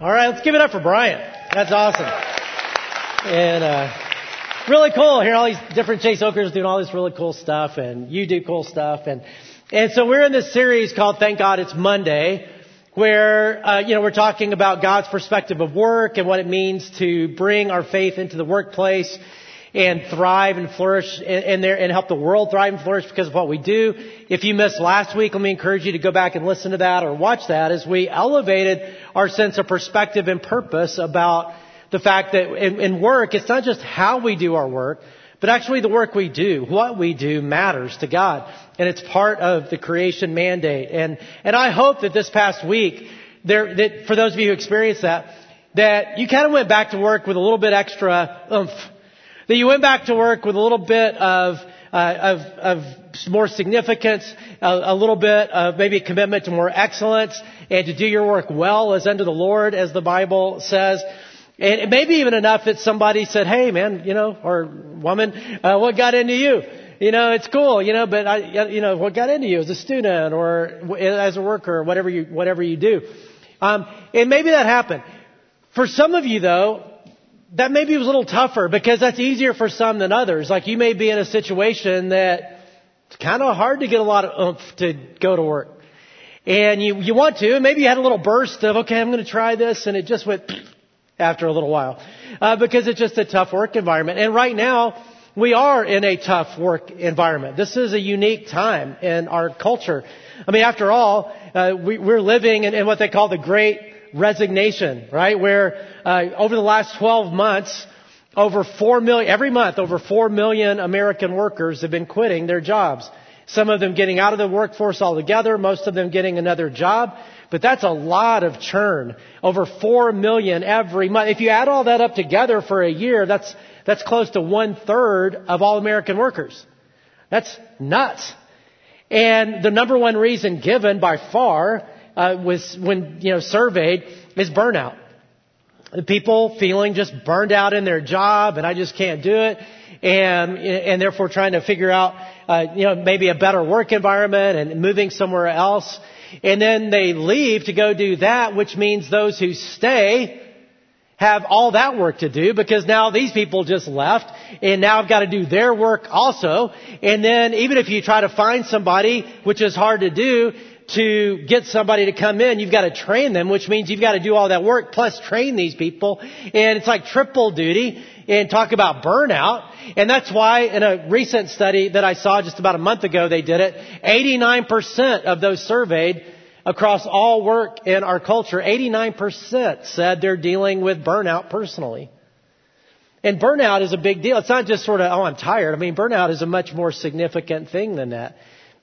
All right, let's give it up for Brian. That's awesome. And uh, really cool hearing all these different Chase Oakers doing all this really cool stuff, and you do cool stuff, and and so we're in this series called Thank God It's Monday, where uh, you know we're talking about God's perspective of work and what it means to bring our faith into the workplace and thrive and flourish in there and help the world thrive and flourish because of what we do. If you missed last week, let me encourage you to go back and listen to that or watch that as we elevated our sense of perspective and purpose about the fact that in, in work, it's not just how we do our work, but actually the work we do, what we do matters to God. And it's part of the creation mandate. And, and I hope that this past week, there, that for those of you who experienced that, that you kind of went back to work with a little bit extra oomph that you went back to work with a little bit of, uh, of, of more significance, a, a, little bit of maybe a commitment to more excellence, and to do your work well as unto the Lord, as the Bible says. And maybe even enough that somebody said, "Hey, man, you know, or woman, uh, what got into you?" You know, it's cool, you know, but I, you know, what got into you as a student or as a worker or whatever you, whatever you do. Um, and maybe that happened. For some of you though, that maybe was a little tougher because that's easier for some than others. Like you may be in a situation that it's kind of hard to get a lot of oomph to go to work. And you, you want to, and maybe you had a little burst of, okay, I'm going to try this, and it just went after a little while. Uh, because it's just a tough work environment. And right now, we are in a tough work environment. This is a unique time in our culture. I mean, after all, uh, we, we're living in, in what they call the great resignation, right? Where uh, over the last 12 months, over 4 million, every month, over 4 million American workers have been quitting their jobs. Some of them getting out of the workforce altogether, most of them getting another job. But that's a lot of churn. Over 4 million every month. If you add all that up together for a year, that's, that's close to one third of all American workers. That's nuts. And the number one reason given by far uh, was when you know surveyed is burnout. The people feeling just burned out in their job, and I just can't do it, and and therefore trying to figure out uh, you know maybe a better work environment and moving somewhere else. And then they leave to go do that, which means those who stay have all that work to do because now these people just left and now I've got to do their work also. And then even if you try to find somebody, which is hard to do, to get somebody to come in, you've got to train them, which means you've got to do all that work plus train these people. And it's like triple duty and talk about burnout. And that's why in a recent study that I saw just about a month ago, they did it. 89% of those surveyed across all work in our culture, 89% said they're dealing with burnout personally. And burnout is a big deal. It's not just sort of, oh, I'm tired. I mean, burnout is a much more significant thing than that.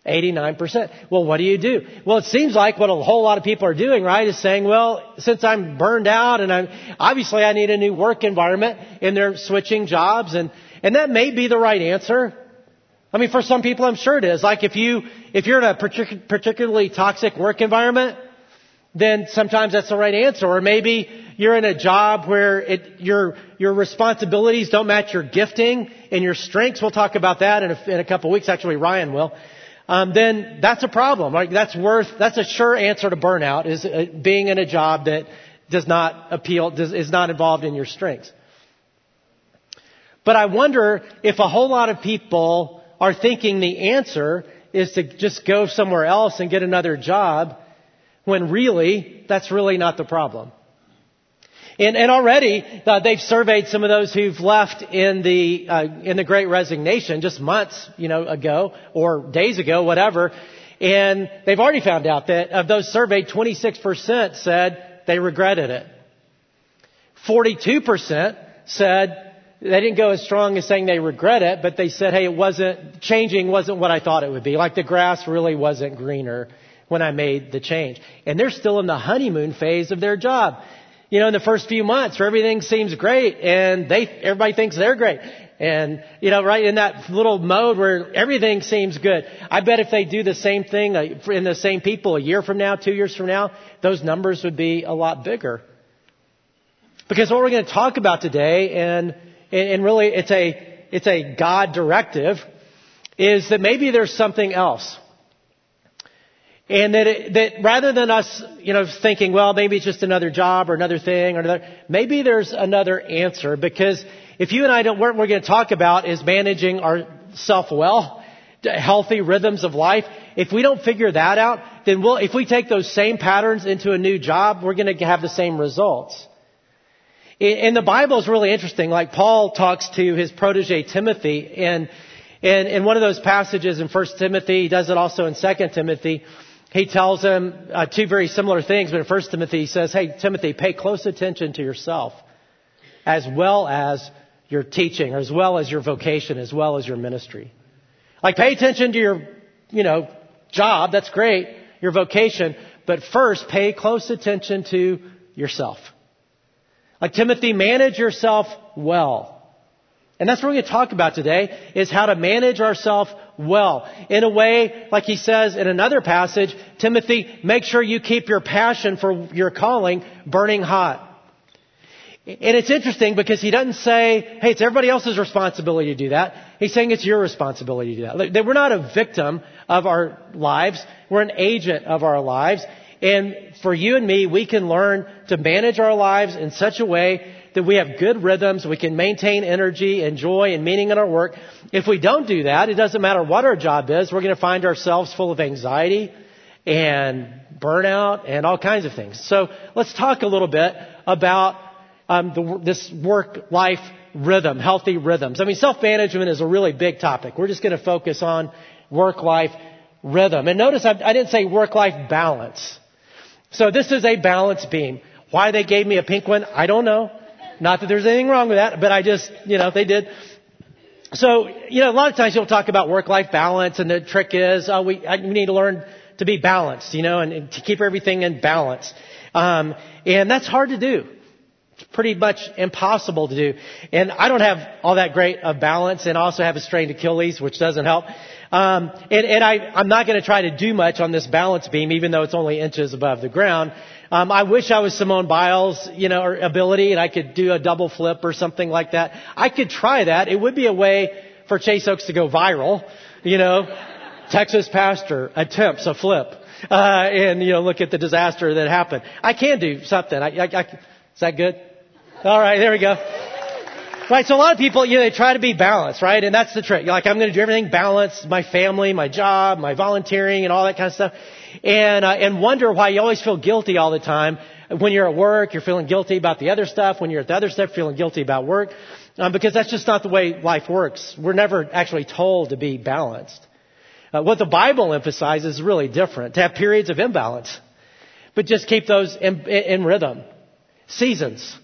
89%. Well, what do you do? Well, it seems like what a whole lot of people are doing, right, is saying, well, since I'm burned out and I'm, obviously I need a new work environment and they're switching jobs and, and that may be the right answer. I mean, for some people, I'm sure it is. Like if you, if you're in a partic- particularly toxic work environment, then sometimes that's the right answer. Or maybe you're in a job where it, your, your responsibilities don't match your gifting and your strengths. We'll talk about that in a, in a couple of weeks. Actually, Ryan will um, then that's a problem. Right? That's worth. That's a sure answer to burnout is uh, being in a job that does not appeal, does, is not involved in your strengths. But I wonder if a whole lot of people are thinking the answer is to just go somewhere else and get another job, when really that's really not the problem. And, and already uh, they've surveyed some of those who've left in the uh, in the Great Resignation just months, you know, ago or days ago, whatever. And they've already found out that of those surveyed, 26% said they regretted it. 42% said they didn't go as strong as saying they regret it, but they said, hey, it wasn't, changing wasn't what I thought it would be. Like the grass really wasn't greener when I made the change. And they're still in the honeymoon phase of their job you know, in the first few months where everything seems great and they, everybody thinks they're great. And, you know, right in that little mode where everything seems good. I bet if they do the same thing uh, in the same people a year from now, two years from now, those numbers would be a lot bigger. Because what we're going to talk about today, and, and really it's a, it's a God directive, is that maybe there's something else. And that, it, that rather than us, you know, thinking, well, maybe it's just another job or another thing or another, maybe there's another answer because if you and I don't, what we're going to talk about is managing ourself well, healthy rhythms of life. If we don't figure that out, then we'll, if we take those same patterns into a new job, we're going to have the same results. And the Bible is really interesting. Like Paul talks to his protege Timothy, and and in one of those passages in 1 Timothy, he does it also in 2 Timothy. He tells him uh, two very similar things, but in 1 Timothy he says, "Hey Timothy, pay close attention to yourself, as well as your teaching, as well as your vocation, as well as your ministry. Like pay attention to your, you know, job. That's great, your vocation, but first pay close attention to yourself." Like Timothy, manage yourself well. And that's what we're going to talk about today is how to manage ourselves well. In a way, like he says in another passage, Timothy, make sure you keep your passion for your calling burning hot. And it's interesting because he doesn't say, hey, it's everybody else's responsibility to do that. He's saying it's your responsibility to do that. We're not a victim of our lives. We're an agent of our lives. And for you and me, we can learn to manage our lives in such a way that we have good rhythms, we can maintain energy and joy and meaning in our work. If we don't do that, it doesn't matter what our job is, we're going to find ourselves full of anxiety and burnout and all kinds of things. So let's talk a little bit about um, the, this work-life rhythm, healthy rhythms. I mean, self-management is a really big topic. We're just going to focus on work-life rhythm. And notice I, I didn't say work-life balance. So this is a balance beam. Why they gave me a pink one, I don't know. Not that there's anything wrong with that, but I just, you know, they did. So, you know, a lot of times you'll talk about work-life balance and the trick is, oh, we, we need to learn to be balanced, you know, and, and to keep everything in balance. Um, and that's hard to do. It's pretty much impossible to do. And I don't have all that great of balance and also have a strained Achilles, which doesn't help. Um, and, and I, I'm not going to try to do much on this balance beam, even though it's only inches above the ground. Um, I wish I was Simone Biles, you know, ability, and I could do a double flip or something like that. I could try that. It would be a way for Chase Oaks to go viral, you know. Texas pastor attempts a flip, uh, and you know, look at the disaster that happened. I can do something. I, I, I, is that good? All right, there we go. Right, so a lot of people, you know, they try to be balanced, right? And that's the trick. You're like, I'm going to do everything balanced, my family, my job, my volunteering, and all that kind of stuff. And, uh, and wonder why you always feel guilty all the time. When you're at work, you're feeling guilty about the other stuff. When you're at the other stuff, feeling guilty about work. Um, because that's just not the way life works. We're never actually told to be balanced. Uh, what the Bible emphasizes is really different. To have periods of imbalance. But just keep those in, in rhythm. Seasons.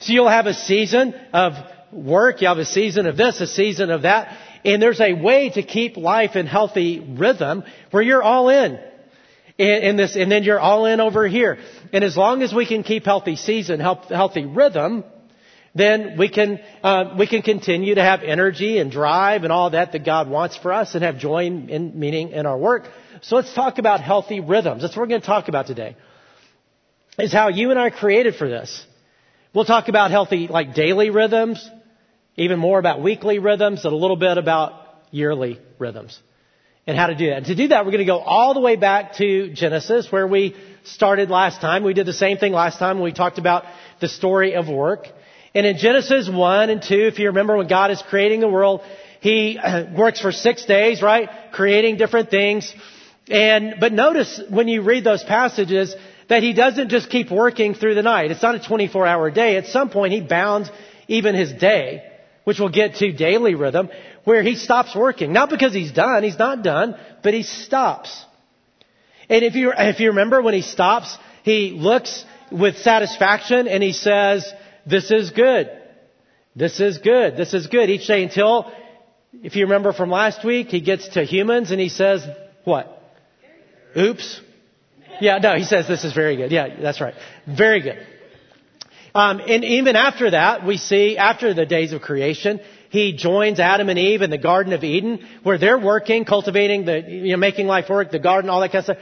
So you'll have a season of work, you have a season of this, a season of that, and there's a way to keep life in healthy rhythm where you're all in. In, this, and then you're all in over here. And as long as we can keep healthy season, healthy rhythm, then we can uh, we can continue to have energy and drive and all that that God wants for us, and have joy and meaning in our work. So let's talk about healthy rhythms. That's what we're going to talk about today. Is how you and I are created for this. We'll talk about healthy, like daily rhythms, even more about weekly rhythms, and a little bit about yearly rhythms and how to do that. And to do that, we're going to go all the way back to Genesis, where we started last time. We did the same thing last time when we talked about the story of work. And in Genesis 1 and 2, if you remember when God is creating the world, He works for six days, right? Creating different things. And, but notice when you read those passages that He doesn't just keep working through the night. It's not a 24 hour day. At some point, He bounds even His day which we'll get to daily rhythm, where he stops working. Not because he's done, he's not done, but he stops. And if you, if you remember when he stops, he looks with satisfaction and he says, this is good. This is good. This is good. Each day until, if you remember from last week, he gets to humans and he says, what? Oops. Yeah, no, he says this is very good. Yeah, that's right. Very good. Um, and even after that, we see after the days of creation, he joins Adam and Eve in the Garden of Eden, where they're working, cultivating the, you know, making life work, the garden, all that kind of stuff.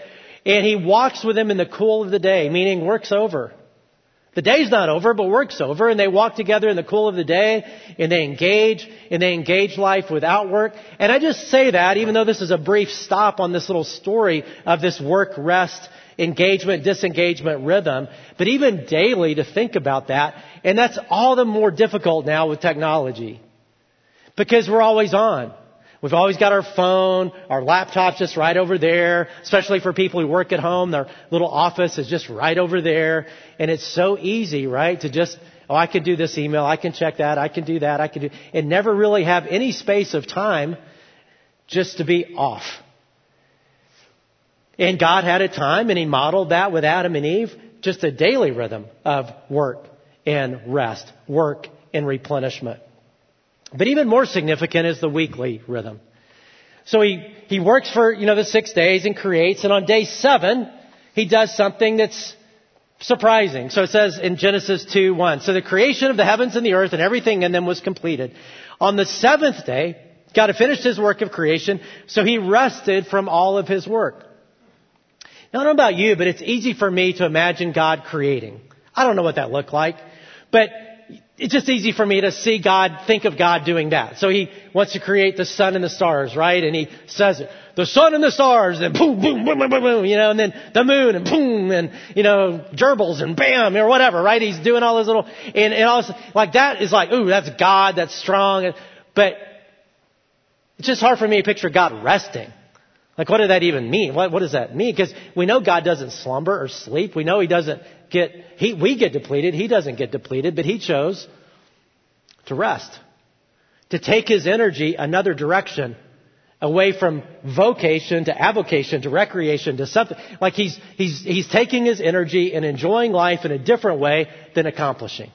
And he walks with them in the cool of the day, meaning work's over. The day's not over, but work's over, and they walk together in the cool of the day, and they engage, and they engage life without work. And I just say that, even though this is a brief stop on this little story of this work, rest, engagement, disengagement rhythm, but even daily to think about that, and that's all the more difficult now with technology. Because we're always on. We've always got our phone, our laptop's just right over there, especially for people who work at home. Their little office is just right over there. And it's so easy, right, to just, oh, I can do this email, I can check that, I can do that, I can do, and never really have any space of time just to be off. And God had a time and He modeled that with Adam and Eve, just a daily rhythm of work and rest, work and replenishment. But even more significant is the weekly rhythm. So he, he works for, you know, the six days and creates, and on day seven, he does something that's surprising. So it says in Genesis 2, 1. So the creation of the heavens and the earth and everything in them was completed. On the seventh day, God had finished his work of creation, so he rested from all of his work. Now, I don't know about you, but it's easy for me to imagine God creating. I don't know what that looked like, but it's just easy for me to see God, think of God doing that. So he wants to create the sun and the stars, right? And he says it, the sun and the stars, and boom, boom, boom, boom, boom, boom, you know, and then the moon, and boom, and, you know, gerbils, and bam, or whatever, right? He's doing all those little, and, and all this, like that is like, ooh, that's God, that's strong. But it's just hard for me to picture God resting. Like, what did that even mean? What, what does that mean? Because we know God doesn't slumber or sleep. We know He doesn't get, he, we get depleted. He doesn't get depleted, but He chose to rest, to take His energy another direction, away from vocation to avocation to recreation to something. Like He's, He's, He's taking His energy and enjoying life in a different way than accomplishing.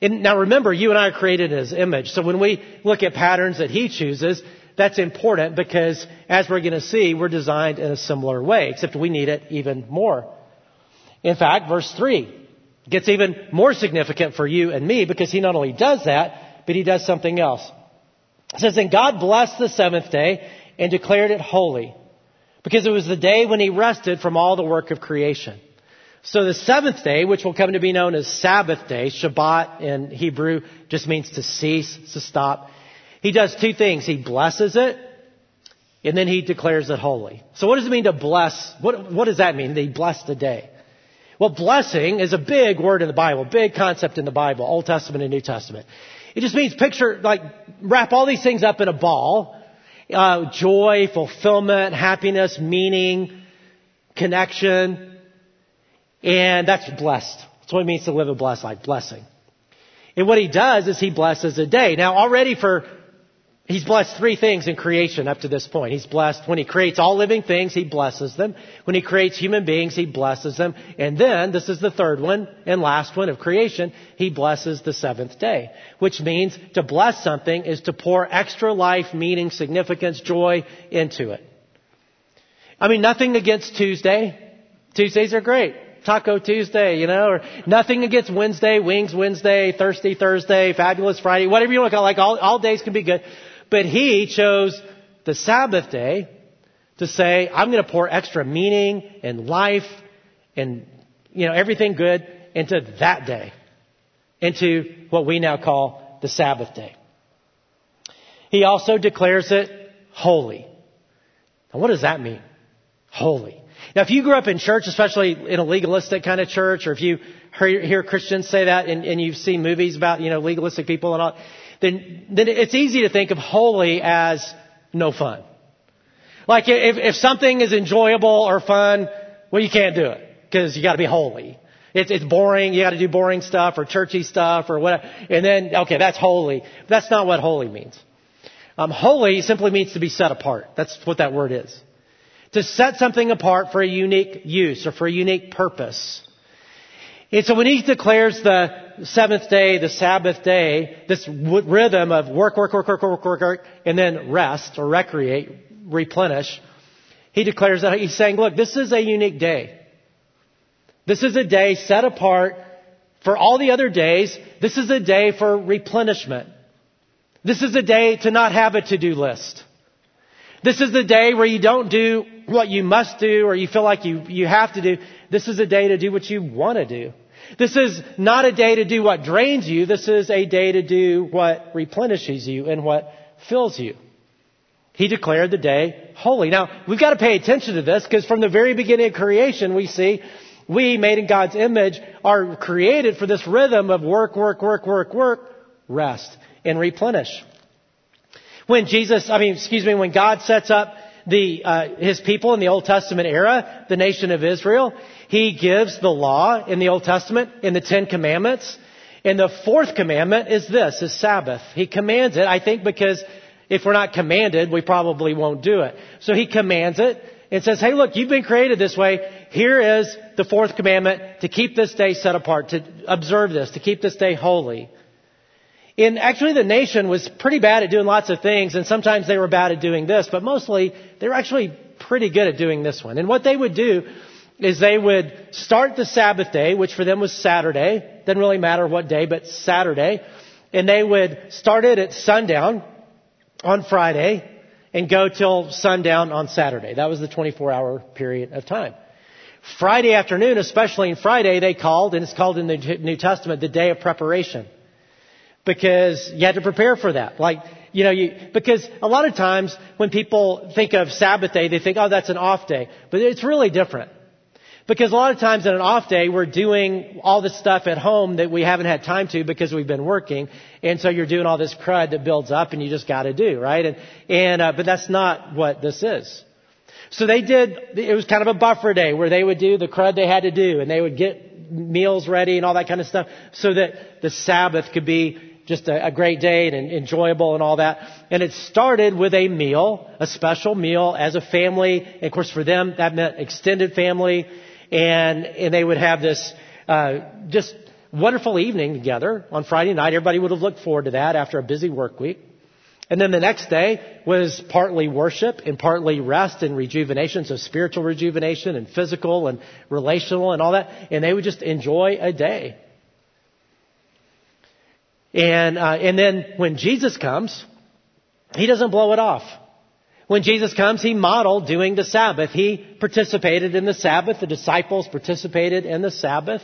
And now remember, you and I are created in His image. So when we look at patterns that He chooses, that's important because, as we're going to see, we're designed in a similar way, except we need it even more. In fact, verse 3 gets even more significant for you and me because he not only does that, but he does something else. It says, And God blessed the seventh day and declared it holy because it was the day when he rested from all the work of creation. So the seventh day, which will come to be known as Sabbath day, Shabbat in Hebrew just means to cease, to stop. He does two things. He blesses it, and then he declares it holy. So what does it mean to bless? What, what does that mean? That he blessed the day. Well, blessing is a big word in the Bible, big concept in the Bible, Old Testament and New Testament. It just means picture, like, wrap all these things up in a ball. Uh, joy, fulfillment, happiness, meaning, connection. And that's blessed. That's what it means to live a blessed life, blessing. And what he does is he blesses a day. Now already for He's blessed three things in creation up to this point. He's blessed when he creates all living things, he blesses them. When he creates human beings, he blesses them. And then, this is the third one and last one of creation, he blesses the seventh day. Which means to bless something is to pour extra life, meaning, significance, joy into it. I mean, nothing against Tuesday. Tuesdays are great. Taco Tuesday, you know, or nothing against Wednesday, Wings Wednesday, Thirsty Thursday, Fabulous Friday, whatever you call it. Like all, all days can be good. But he chose the Sabbath day to say, I'm going to pour extra meaning and life and, you know, everything good into that day, into what we now call the Sabbath day. He also declares it holy. Now, what does that mean? Holy. Now, if you grew up in church, especially in a legalistic kind of church, or if you hear, Christians say that and, and you've seen movies about, you know, legalistic people and all, then, then it's easy to think of holy as no fun. Like if, if something is enjoyable or fun, well, you can't do it because you got to be holy. It's, it's boring. You got to do boring stuff or churchy stuff or whatever. And then, okay, that's holy. That's not what holy means. Um, holy simply means to be set apart. That's what that word is. To set something apart for a unique use or for a unique purpose. And so when he declares the seventh day, the Sabbath day, this rhythm of work, work, work, work, work, work, work, and then rest or recreate, replenish, he declares that he's saying, look, this is a unique day. This is a day set apart for all the other days. This is a day for replenishment. This is a day to not have a to-do list. This is the day where you don't do what you must do or you feel like you, you have to do. This is a day to do what you want to do. This is not a day to do what drains you. This is a day to do what replenishes you and what fills you. He declared the day holy. Now, we've got to pay attention to this because from the very beginning of creation, we see we, made in God's image, are created for this rhythm of work, work, work, work, work, rest, and replenish. When Jesus, I mean, excuse me, when God sets up the, uh, his people in the Old Testament era, the nation of Israel, he gives the law in the Old Testament in the Ten Commandments. And the fourth commandment is this, is Sabbath. He commands it, I think because if we're not commanded, we probably won't do it. So he commands it and says, hey look, you've been created this way. Here is the fourth commandment to keep this day set apart, to observe this, to keep this day holy. And actually the nation was pretty bad at doing lots of things and sometimes they were bad at doing this, but mostly they were actually pretty good at doing this one. And what they would do is they would start the Sabbath day, which for them was Saturday. Doesn't really matter what day, but Saturday. And they would start it at sundown on Friday and go till sundown on Saturday. That was the 24 hour period of time. Friday afternoon, especially in Friday, they called, and it's called in the New Testament, the day of preparation. Because you had to prepare for that. Like, you know, you, because a lot of times when people think of Sabbath day, they think, oh, that's an off day. But it's really different. Because a lot of times on an off day, we're doing all this stuff at home that we haven't had time to because we've been working. And so you're doing all this crud that builds up and you just gotta do, right? And, and, uh, but that's not what this is. So they did, it was kind of a buffer day where they would do the crud they had to do and they would get meals ready and all that kind of stuff so that the Sabbath could be just a, a, great day and enjoyable and all that. And it started with a meal, a special meal as a family. And of course for them that meant extended family and and they would have this uh, just wonderful evening together on Friday night. Everybody would have looked forward to that after a busy work week. And then the next day was partly worship and partly rest and rejuvenation, so spiritual rejuvenation and physical and relational and all that. And they would just enjoy a day. And uh, and then when Jesus comes, he doesn't blow it off. When Jesus comes, he modeled doing the Sabbath. He participated in the Sabbath. The disciples participated in the Sabbath.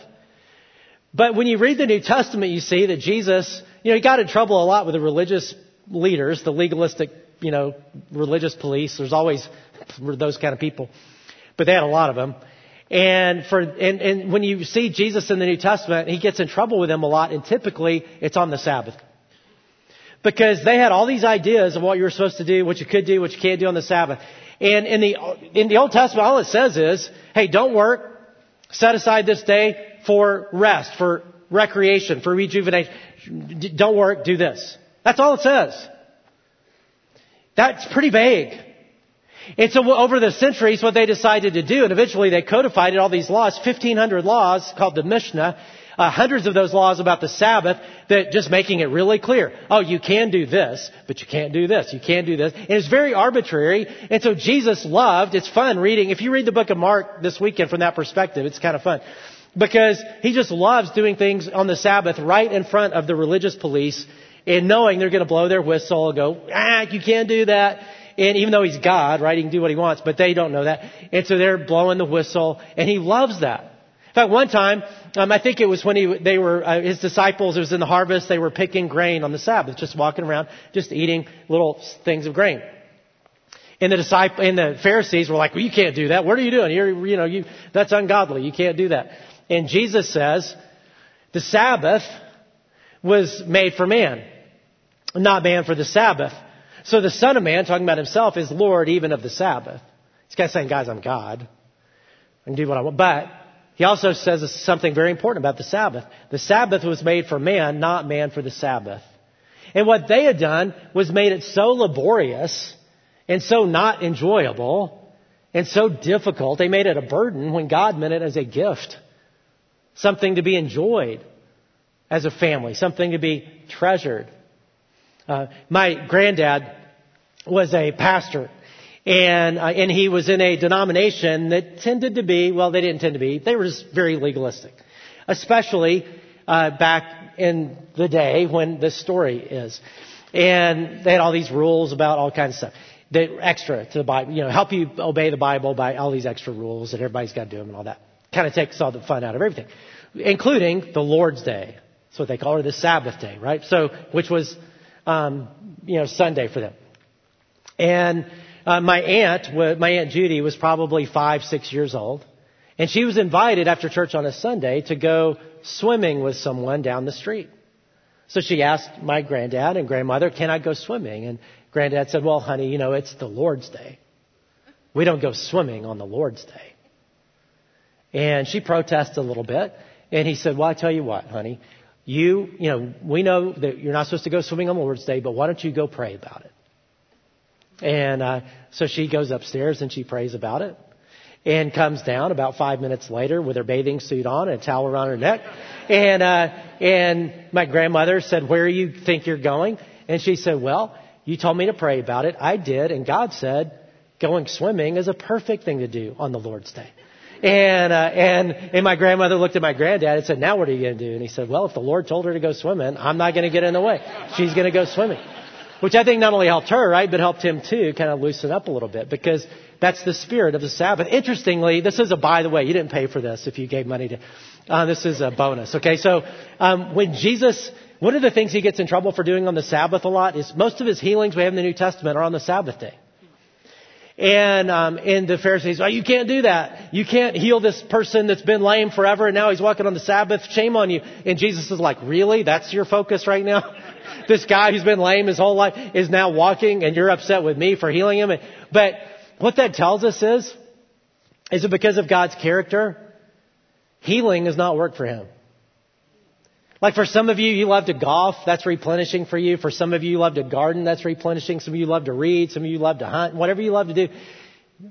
But when you read the New Testament, you see that Jesus, you know, he got in trouble a lot with the religious leaders, the legalistic, you know, religious police. There's always those kind of people. But they had a lot of them. And for, and, and when you see Jesus in the New Testament, he gets in trouble with them a lot, and typically it's on the Sabbath. Because they had all these ideas of what you were supposed to do, what you could do, what you can't do on the Sabbath. And in the, in the Old Testament, all it says is, hey, don't work. Set aside this day for rest, for recreation, for rejuvenation. Don't work, do this. That's all it says. That's pretty vague. And so over the centuries, what they decided to do, and eventually they codified all these laws, 1500 laws called the Mishnah, uh, hundreds of those laws about the Sabbath that just making it really clear. Oh, you can do this, but you can't do this. You can't do this. And it's very arbitrary. And so Jesus loved, it's fun reading. If you read the book of Mark this weekend from that perspective, it's kind of fun. Because he just loves doing things on the Sabbath right in front of the religious police and knowing they're going to blow their whistle and go, ah, you can't do that. And even though he's God, right, he can do what he wants, but they don't know that. And so they're blowing the whistle and he loves that. In fact, one time, um, I think it was when he, they were, uh, his disciples, it was in the harvest, they were picking grain on the Sabbath, just walking around, just eating little things of grain. And the disciple, and the Pharisees were like, well, you can't do that. What are you doing? You're, you know, you, that's ungodly. You can't do that. And Jesus says, the Sabbath was made for man, not man for the Sabbath. So the Son of Man, talking about himself, is Lord even of the Sabbath. This guy's saying, guys, I'm God. I can do what I want. But he also says something very important about the Sabbath. The Sabbath was made for man, not man for the Sabbath. And what they had done was made it so laborious and so not enjoyable and so difficult. They made it a burden when God meant it as a gift. Something to be enjoyed as a family, something to be treasured. Uh, my granddad was a pastor and uh, and he was in a denomination that tended to be well, they didn't tend to be. They were just very legalistic, especially uh, back in the day when this story is, and they had all these rules about all kinds of stuff. That extra to the Bible, you know, help you obey the Bible by all these extra rules that everybody's got to do them and all that. Kind of takes all the fun out of everything. including the Lord's Day. That's what they call it, the Sabbath day, right? So, which was, um, you know, Sunday for them. And uh, my aunt, my aunt Judy, was probably five, six years old, and she was invited after church on a Sunday to go swimming with someone down the street. So she asked my granddad and grandmother, "Can I go swimming?" And granddad said, "Well, honey, you know it's the Lord's Day. We don't go swimming on the Lord's Day." And she protested a little bit, and he said, "Well, I tell you what, honey, you, you know, we know that you're not supposed to go swimming on the Lord's Day, but why don't you go pray about it?" And uh, so she goes upstairs and she prays about it and comes down about five minutes later with her bathing suit on and a towel around her neck. And, uh, and my grandmother said, where do you think you're going? And she said, well, you told me to pray about it. I did. And God said, going swimming is a perfect thing to do on the Lord's day. And, uh, and, and my grandmother looked at my granddad and said, now what are you going to do? And he said, well, if the Lord told her to go swimming, I'm not going to get in the way. She's going to go swimming. Which I think not only helped her, right, but helped him too, kind of loosen up a little bit because that's the spirit of the Sabbath. Interestingly, this is a by the way. You didn't pay for this if you gave money to. Uh, this is a bonus. Okay, so um, when Jesus, one of the things he gets in trouble for doing on the Sabbath a lot is most of his healings we have in the New Testament are on the Sabbath day. And um, and the Pharisees, oh, you can't do that. You can't heal this person that's been lame forever, and now he's walking on the Sabbath. Shame on you. And Jesus is like, really? That's your focus right now? this guy who's been lame his whole life is now walking and you're upset with me for healing him. But what that tells us is, is it because of God's character? Healing does not work for him. Like for some of you, you love to golf, that's replenishing for you. For some of you, you love to garden, that's replenishing. Some of you love to read, some of you love to hunt, whatever you love to do.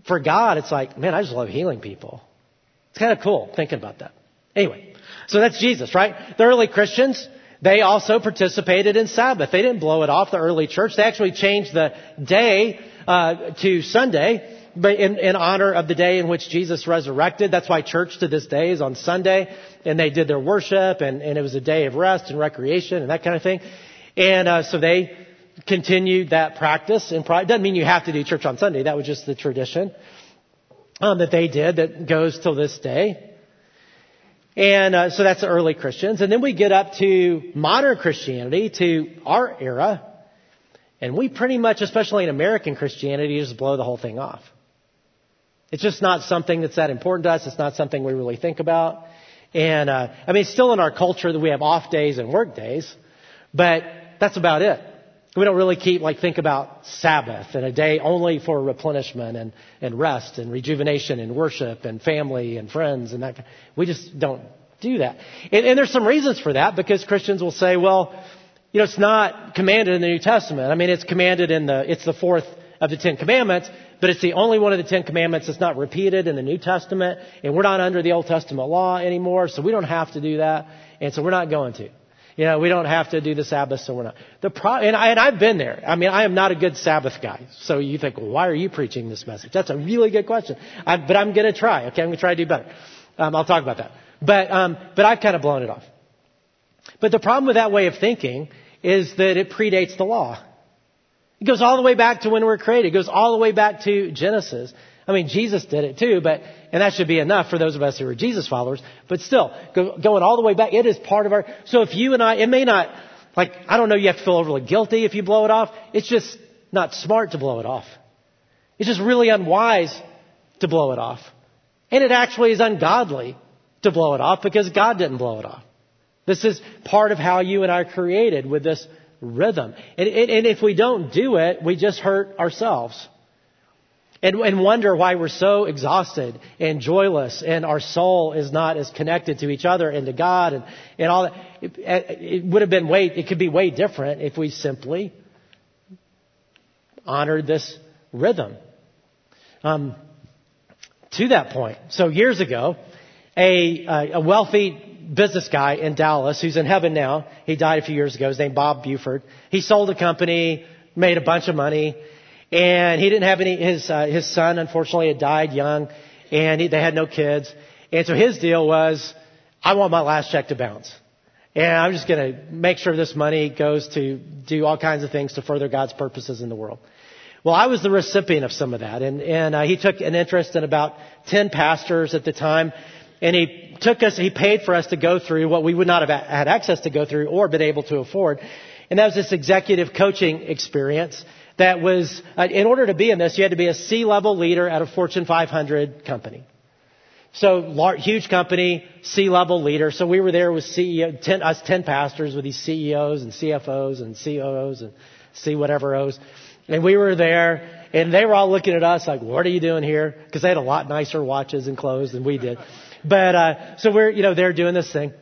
For God, it's like, man, I just love healing people. It's kind of cool thinking about that. Anyway, so that's Jesus, right? The early Christians, they also participated in Sabbath. They didn't blow it off, the early church. They actually changed the day uh, to Sunday in, in honor of the day in which Jesus resurrected. That's why church to this day is on Sunday. And they did their worship, and, and it was a day of rest and recreation and that kind of thing. And uh, so they continued that practice. And it doesn't mean you have to do church on Sunday. That was just the tradition um, that they did that goes till this day. And uh, so that's the early Christians. And then we get up to modern Christianity, to our era. And we pretty much, especially in American Christianity, just blow the whole thing off. It's just not something that's that important to us. It's not something we really think about. And uh, I mean, it's still in our culture that we have off days and work days, but that's about it. We don't really keep like think about Sabbath and a day only for replenishment and, and rest and rejuvenation and worship and family and friends and that. We just don't do that. And, and there's some reasons for that because Christians will say, well, you know, it's not commanded in the New Testament. I mean, it's commanded in the, it's the fourth of the Ten Commandments, but it's the only one of the Ten Commandments that's not repeated in the New Testament, and we're not under the Old Testament law anymore, so we don't have to do that, and so we're not going to. You know, we don't have to do the Sabbath, so we're not. The pro- and, I, and I've been there. I mean, I am not a good Sabbath guy. So you think, well, why are you preaching this message? That's a really good question. I, but I'm going to try. Okay, I'm going to try to do better. Um, I'll talk about that. But um, but I've kind of blown it off. But the problem with that way of thinking is that it predates the law. It goes all the way back to when we were created. It goes all the way back to Genesis. I mean, Jesus did it too, but, and that should be enough for those of us who are Jesus followers, but still, go, going all the way back, it is part of our, so if you and I, it may not, like, I don't know, you have to feel overly guilty if you blow it off. It's just not smart to blow it off. It's just really unwise to blow it off. And it actually is ungodly to blow it off because God didn't blow it off. This is part of how you and I are created with this rhythm. And, and if we don't do it, we just hurt ourselves and, and wonder why we're so exhausted and joyless and our soul is not as connected to each other and to God and, and all that. It, it would have been way, it could be way different if we simply honored this rhythm. Um, to that point, so years ago, a, a wealthy business guy in Dallas who's in heaven now, he died a few years ago, his name Bob Buford. He sold a company, made a bunch of money, and he didn't have any, his, uh, his son unfortunately had died young and he, they had no kids. And so his deal was, I want my last check to bounce. And I'm just going to make sure this money goes to do all kinds of things to further God's purposes in the world. Well, I was the recipient of some of that, and, and uh, he took an interest in about 10 pastors at the time, and he took us, he paid for us to go through what we would not have had access to go through or been able to afford. And that was this executive coaching experience that was, uh, in order to be in this, you had to be a C-level leader at a Fortune 500 company. So large, huge company, C-level leader. So we were there with CEO, 10, us 10 pastors with these CEOs and CFOs and COOs and C whatever O's. And we were there and they were all looking at us like, what are you doing here? Cause they had a lot nicer watches and clothes than we did. But, uh, so we're, you know, they're doing this thing.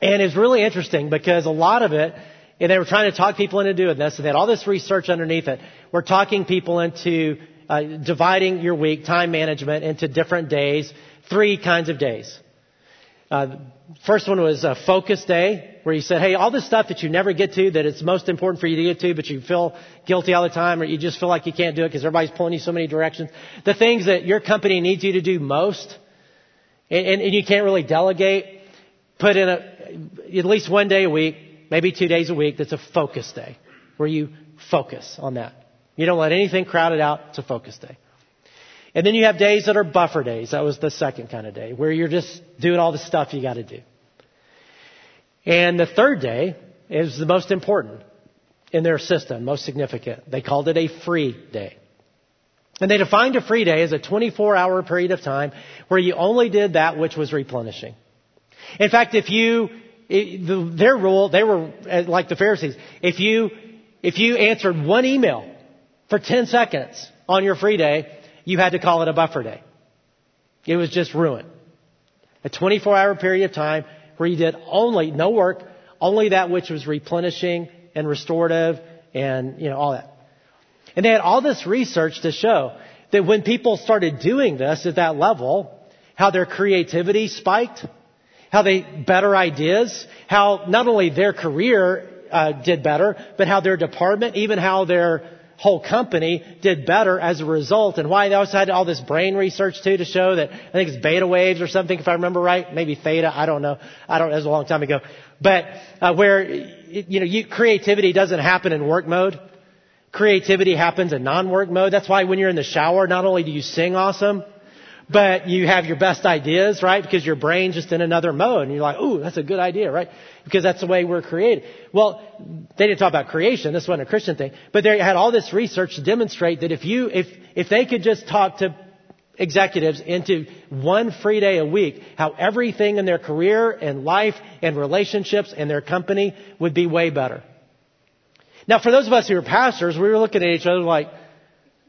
And it's really interesting because a lot of it, and they were trying to talk people into doing this, and they had all this research underneath it. We're talking people into uh, dividing your week, time management, into different days, three kinds of days. Uh, first one was a focus day, where you said, hey, all this stuff that you never get to, that it's most important for you to get to, but you feel guilty all the time, or you just feel like you can't do it because everybody's pulling you so many directions. The things that your company needs you to do most, and, and, and you can't really delegate, put in a, at least one day a week, maybe two days a week, that's a focus day, where you focus on that. You don't let anything crowd it out. It's a focus day. And then you have days that are buffer days. That was the second kind of day, where you're just doing all the stuff you got to do. And the third day is the most important in their system, most significant. They called it a free day. And they defined a free day as a 24 hour period of time where you only did that which was replenishing. In fact, if you, it, the, their rule, they were uh, like the Pharisees. If you, if you answered one email for 10 seconds on your free day, you had to call it a buffer day. It was just ruin. A 24 hour period of time where you did only, no work, only that which was replenishing and restorative and, you know, all that. And they had all this research to show that when people started doing this at that level, how their creativity spiked, how they better ideas, how not only their career uh, did better, but how their department, even how their whole company did better as a result. And why they also had all this brain research too to show that I think it's beta waves or something, if I remember right, maybe theta. I don't know. I don't. It was a long time ago. But uh, where you know you, creativity doesn't happen in work mode. Creativity happens in non-work mode. That's why when you're in the shower, not only do you sing awesome, but you have your best ideas, right? Because your brain's just in another mode and you're like, ooh, that's a good idea, right? Because that's the way we're created. Well, they didn't talk about creation. This wasn't a Christian thing. But they had all this research to demonstrate that if you, if, if they could just talk to executives into one free day a week, how everything in their career and life and relationships and their company would be way better. Now, for those of us who are pastors, we were looking at each other like,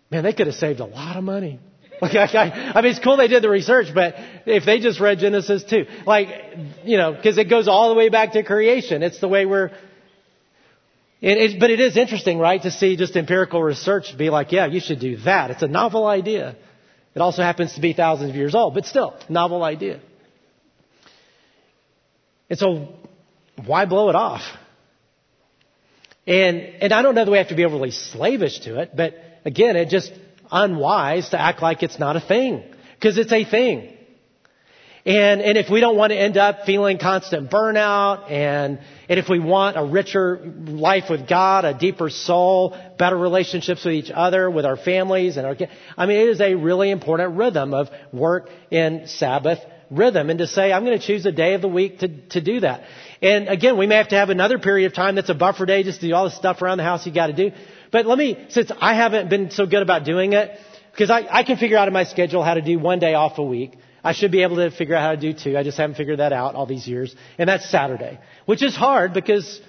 man, they could have saved a lot of money. Like, I, I mean, it's cool they did the research, but if they just read Genesis 2, like, you know, because it goes all the way back to creation. It's the way we're, it, it, but it is interesting, right, to see just empirical research be like, yeah, you should do that. It's a novel idea. It also happens to be thousands of years old, but still, novel idea. And so, why blow it off? And, and I don't know that we have to be overly slavish to it, but again, it just, unwise to act like it's not a thing. Because it's a thing. And, and if we don't want to end up feeling constant burnout and, and if we want a richer life with God, a deeper soul, better relationships with each other, with our families and our, I mean, it is a really important rhythm of work and Sabbath rhythm and to say, I'm going to choose a day of the week to, to do that. And again, we may have to have another period of time that's a buffer day just to do all the stuff around the house you got to do. But let me, since I haven't been so good about doing it, because I, I can figure out in my schedule how to do one day off a week. I should be able to figure out how to do two. I just haven't figured that out all these years. And that's Saturday, which is hard because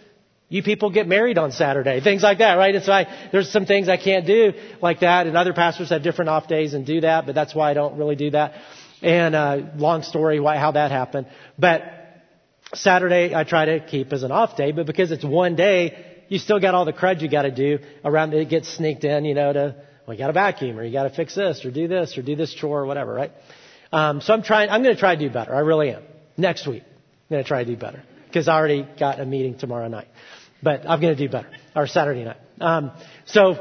you people get married on Saturday, things like that, right? And so I, there's some things I can't do like that, and other pastors have different off days and do that, but that's why I don't really do that. And uh, long story why how that happened, but Saturday I try to keep as an off day, but because it's one day, you still got all the crud you got to do around it gets sneaked in, you know, to, well, you got to vacuum or you got to fix this or do this or do this chore or whatever, right? Um, so I'm trying, I'm going to try to do better. I really am. Next week, I'm going to try to do better because I already got a meeting tomorrow night, but I'm going to do better or Saturday night. Um, so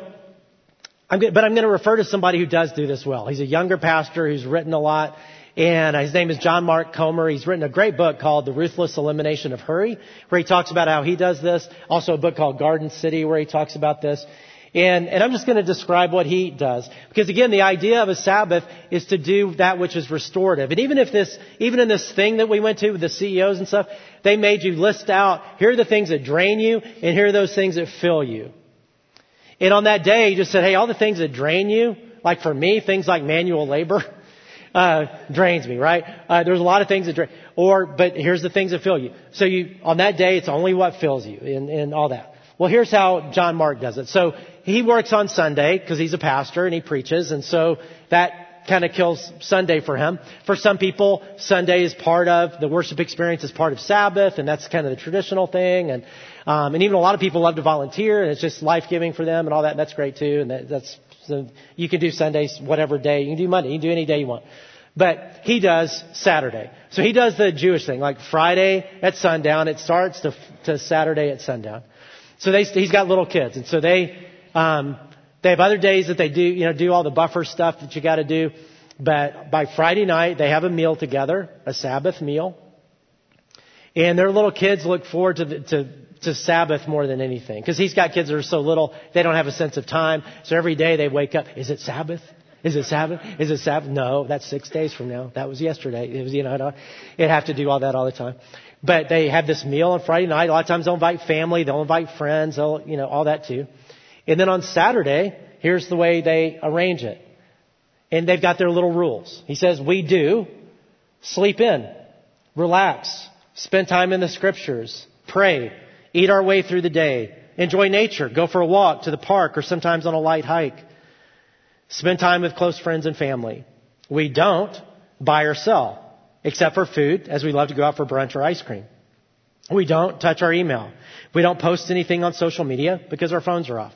I'm good, but I'm going to refer to somebody who does do this well. He's a younger pastor who's written a lot. And uh, his name is John Mark Comer. He's written a great book called The Ruthless Elimination of Hurry, where he talks about how he does this. Also a book called Garden City, where he talks about this. And, and I'm just going to describe what he does. Because again, the idea of a Sabbath is to do that which is restorative. And even if this, even in this thing that we went to with the CEOs and stuff, they made you list out, here are the things that drain you, and here are those things that fill you. And on that day, he just said, hey, all the things that drain you, like for me, things like manual labor, uh, drains me, right? Uh, there's a lot of things that drain, or, but here's the things that fill you. So you, on that day, it's only what fills you and, and all that. Well, here's how John Mark does it. So he works on Sunday because he's a pastor and he preaches, and so that kind of kills Sunday for him. For some people, Sunday is part of the worship experience, is part of Sabbath, and that's kind of the traditional thing. And um, and even a lot of people love to volunteer, and it's just life giving for them, and all that. And that's great too. And that, that's so you can do Sundays whatever day. You can do Monday. You can do any day you want. But he does Saturday. So he does the Jewish thing, like Friday at sundown. It starts to, to Saturday at sundown. So they, he's got little kids, and so they um, they have other days that they do, you know, do all the buffer stuff that you got to do. But by Friday night, they have a meal together, a Sabbath meal, and their little kids look forward to the, to to Sabbath more than anything because he's got kids that are so little they don't have a sense of time. So every day they wake up, is it Sabbath? Is it Sabbath? Is it Sabbath? No, that's six days from now. That was yesterday. It was, you know, it have to do all that all the time. But they have this meal on Friday night. A lot of times they'll invite family, they'll invite friends, they'll, you know, all that too. And then on Saturday, here's the way they arrange it. And they've got their little rules. He says, we do sleep in, relax, spend time in the scriptures, pray, eat our way through the day, enjoy nature, go for a walk to the park or sometimes on a light hike, spend time with close friends and family. We don't buy or sell except for food, as we love to go out for brunch or ice cream. We don't touch our email. We don't post anything on social media because our phones are off.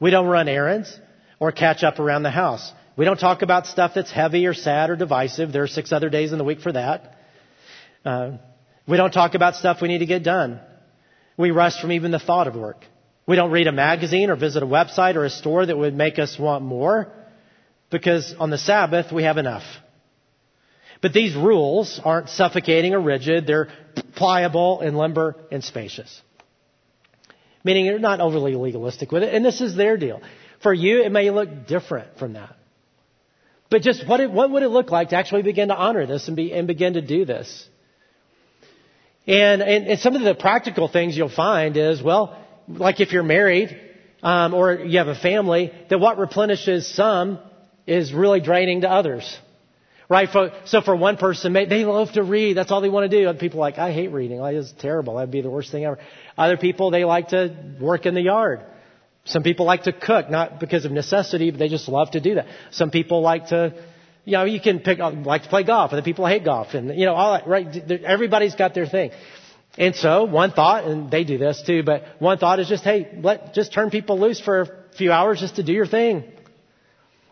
We don't run errands or catch up around the house. We don't talk about stuff that's heavy or sad or divisive. There are six other days in the week for that. Uh, we don't talk about stuff we need to get done. We rest from even the thought of work. We don't read a magazine or visit a website or a store that would make us want more because on the Sabbath we have enough. But these rules aren't suffocating or rigid. They're pliable and limber and spacious. Meaning you're not overly legalistic with it. And this is their deal. For you, it may look different from that. But just what, it, what would it look like to actually begin to honor this and, be, and begin to do this? And, and, and, some of the practical things you'll find is, well, like if you're married um, or you have a family, that what replenishes some is really draining to others. Right? So for one person, they love to read. That's all they want to do. Other people are like, I hate reading. Like, it's terrible. That'd be the worst thing ever. Other people, they like to work in the yard. Some people like to cook, not because of necessity, but they just love to do that. Some people like to, you know, you can pick, uh, like to play golf. Other people hate golf. And, you know, all that, right? Everybody's got their thing. And so one thought, and they do this too, but one thought is just, hey, let, just turn people loose for a few hours just to do your thing.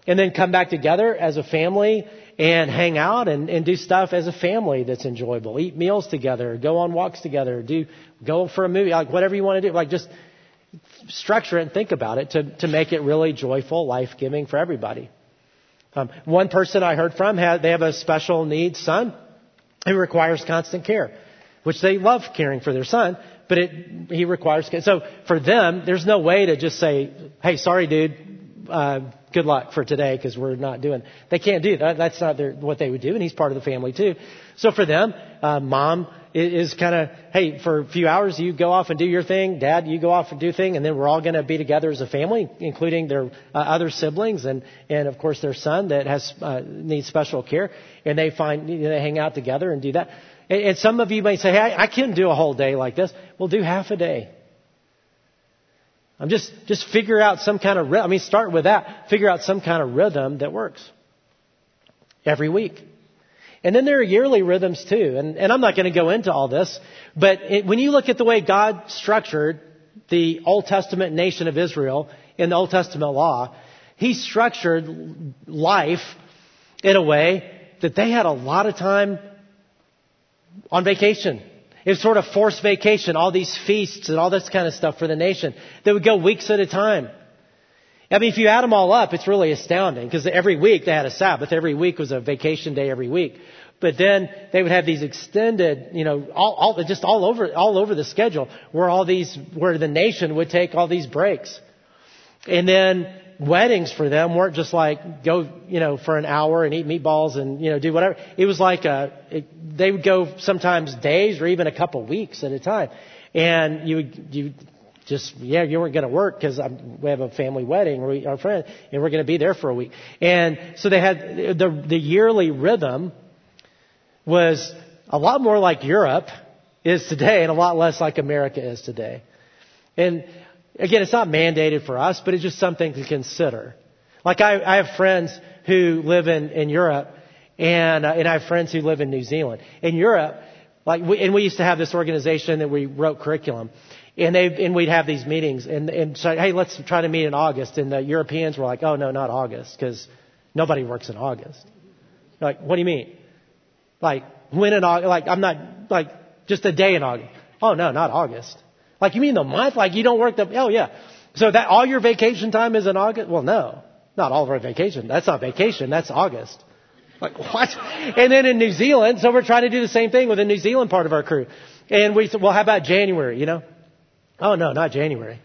And then come back together as a family and hang out and, and do stuff as a family that's enjoyable. Eat meals together, go on walks together, do go for a movie, like whatever you want to do. Like just structure it and think about it to, to make it really joyful, life giving for everybody. Um, one person I heard from had they have a special needs son who requires constant care, which they love caring for their son, but it he requires care. So for them, there's no way to just say, "Hey, sorry, dude, uh, good luck for today because we're not doing. They can't do that. That's not their, what they would do, and he's part of the family too. So for them, uh, mom is, is kind of, hey, for a few hours you go off and do your thing. Dad, you go off and do thing, and then we're all going to be together as a family, including their uh, other siblings and and of course their son that has uh, needs special care, and they find you know, they hang out together and do that. And, and some of you may say, hey, I, can't do a whole day like this. Well, do half a day. I'm just, just figure out some kind of, I mean, start with that. Figure out some kind of rhythm that works every week. And then there are yearly rhythms too. And, and I'm not going to go into all this, but it, when you look at the way God structured the Old Testament nation of Israel in the Old Testament law, He structured life in a way that they had a lot of time on vacation. It was sort of forced vacation, all these feasts and all this kind of stuff for the nation. They would go weeks at a time. I mean, if you add them all up, it's really astounding because every week they had a Sabbath. Every week was a vacation day every week. But then they would have these extended, you know, all, all, just all over, all over the schedule where all these, where the nation would take all these breaks. And then weddings for them weren't just like go, you know, for an hour and eat meatballs and, you know, do whatever. It was like a, it, they would go sometimes days or even a couple weeks at a time. And you would, you just, yeah, you weren't going to work because we have a family wedding, we, our friend, and we're going to be there for a week. And so they had the, the yearly rhythm was a lot more like Europe is today and a lot less like America is today. And again, it's not mandated for us, but it's just something to consider. Like I, I have friends who live in, in Europe and, uh, and I have friends who live in New Zealand. In Europe, like we, and we used to have this organization that we wrote curriculum and they and we'd have these meetings and and so hey let's try to meet in August and the Europeans were like oh no not August because nobody works in August. Like what do you mean? Like when in August? Like I'm not like just a day in August. Oh no not August. Like you mean the month? Like you don't work the oh yeah. So that all your vacation time is in August? Well no, not all of our vacation. That's not vacation. That's August. Like what? And then in New Zealand, so we're trying to do the same thing with the New Zealand part of our crew. And we said, well, how about January? You know? Oh no, not January.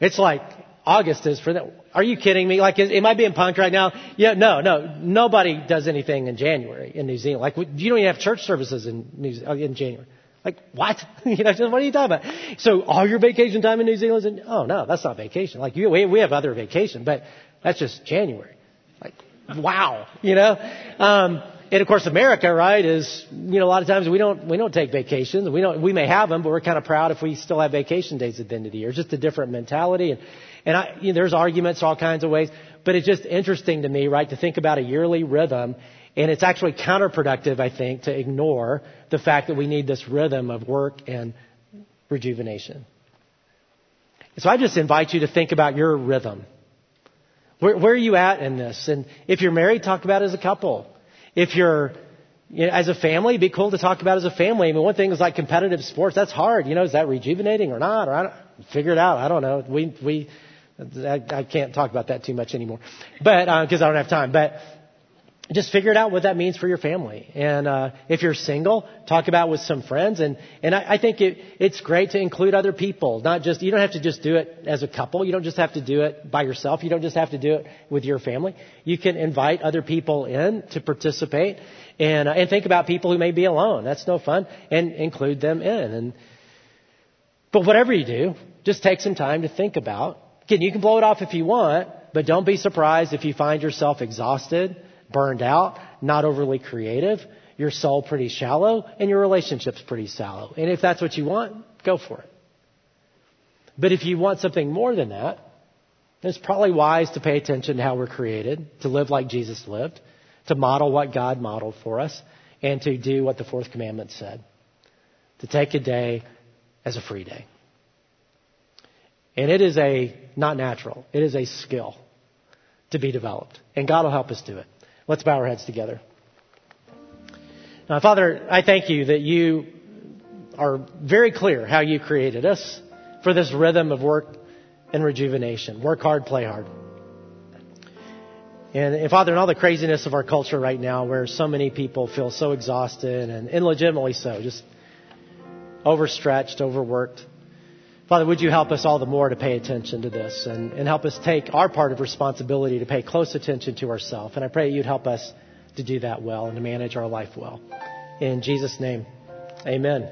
It's like August is for them. Are you kidding me? Like, am I being punked right now? Yeah, no, no. Nobody does anything in January in New Zealand. Like, you don't even have church services in New, uh, in January. Like, what? you know, what are you talking about? So all your vacation time in New Zealand is in, oh no, that's not vacation. Like, you, we, we have other vacation, but that's just January. Like, wow, you know? Um, and of course, America, right, is you know a lot of times we don't we don't take vacations. We don't we may have them, but we're kind of proud if we still have vacation days at the end of the year. It's just a different mentality, and and I, you know, there's arguments all kinds of ways. But it's just interesting to me, right, to think about a yearly rhythm, and it's actually counterproductive, I think, to ignore the fact that we need this rhythm of work and rejuvenation. So I just invite you to think about your rhythm. Where, where are you at in this? And if you're married, talk about it as a couple. If you're you know, as a family, it'd be cool to talk about as a family. I mean, one thing is like competitive sports. That's hard. You know, is that rejuvenating or not? Or I don't, figure it out. I don't know. We we I, I can't talk about that too much anymore, but because uh, I don't have time. But just figure it out what that means for your family. And uh, if you're single, talk about it with some friends. And and I, I think it it's great to include other people. Not just you don't have to just do it as a couple. You don't just have to do it by yourself. You don't just have to do it with your family. You can invite other people in to participate. And uh, and think about people who may be alone. That's no fun. And include them in. And but whatever you do, just take some time to think about. Again, you can blow it off if you want, but don't be surprised if you find yourself exhausted burned out, not overly creative, your soul pretty shallow, and your relationship's pretty shallow. And if that's what you want, go for it. But if you want something more than that, it's probably wise to pay attention to how we're created, to live like Jesus lived, to model what God modeled for us, and to do what the fourth commandment said. To take a day as a free day. And it is a, not natural, it is a skill to be developed. And God will help us do it. Let's bow our heads together. Now, Father, I thank you that you are very clear how you created us for this rhythm of work and rejuvenation. Work hard, play hard. And, and, Father, in all the craziness of our culture right now, where so many people feel so exhausted and illegitimately so, just overstretched, overworked, Father, would you help us all the more to pay attention to this and, and help us take our part of responsibility to pay close attention to ourselves. And I pray you'd help us to do that well and to manage our life well. In Jesus' name, amen.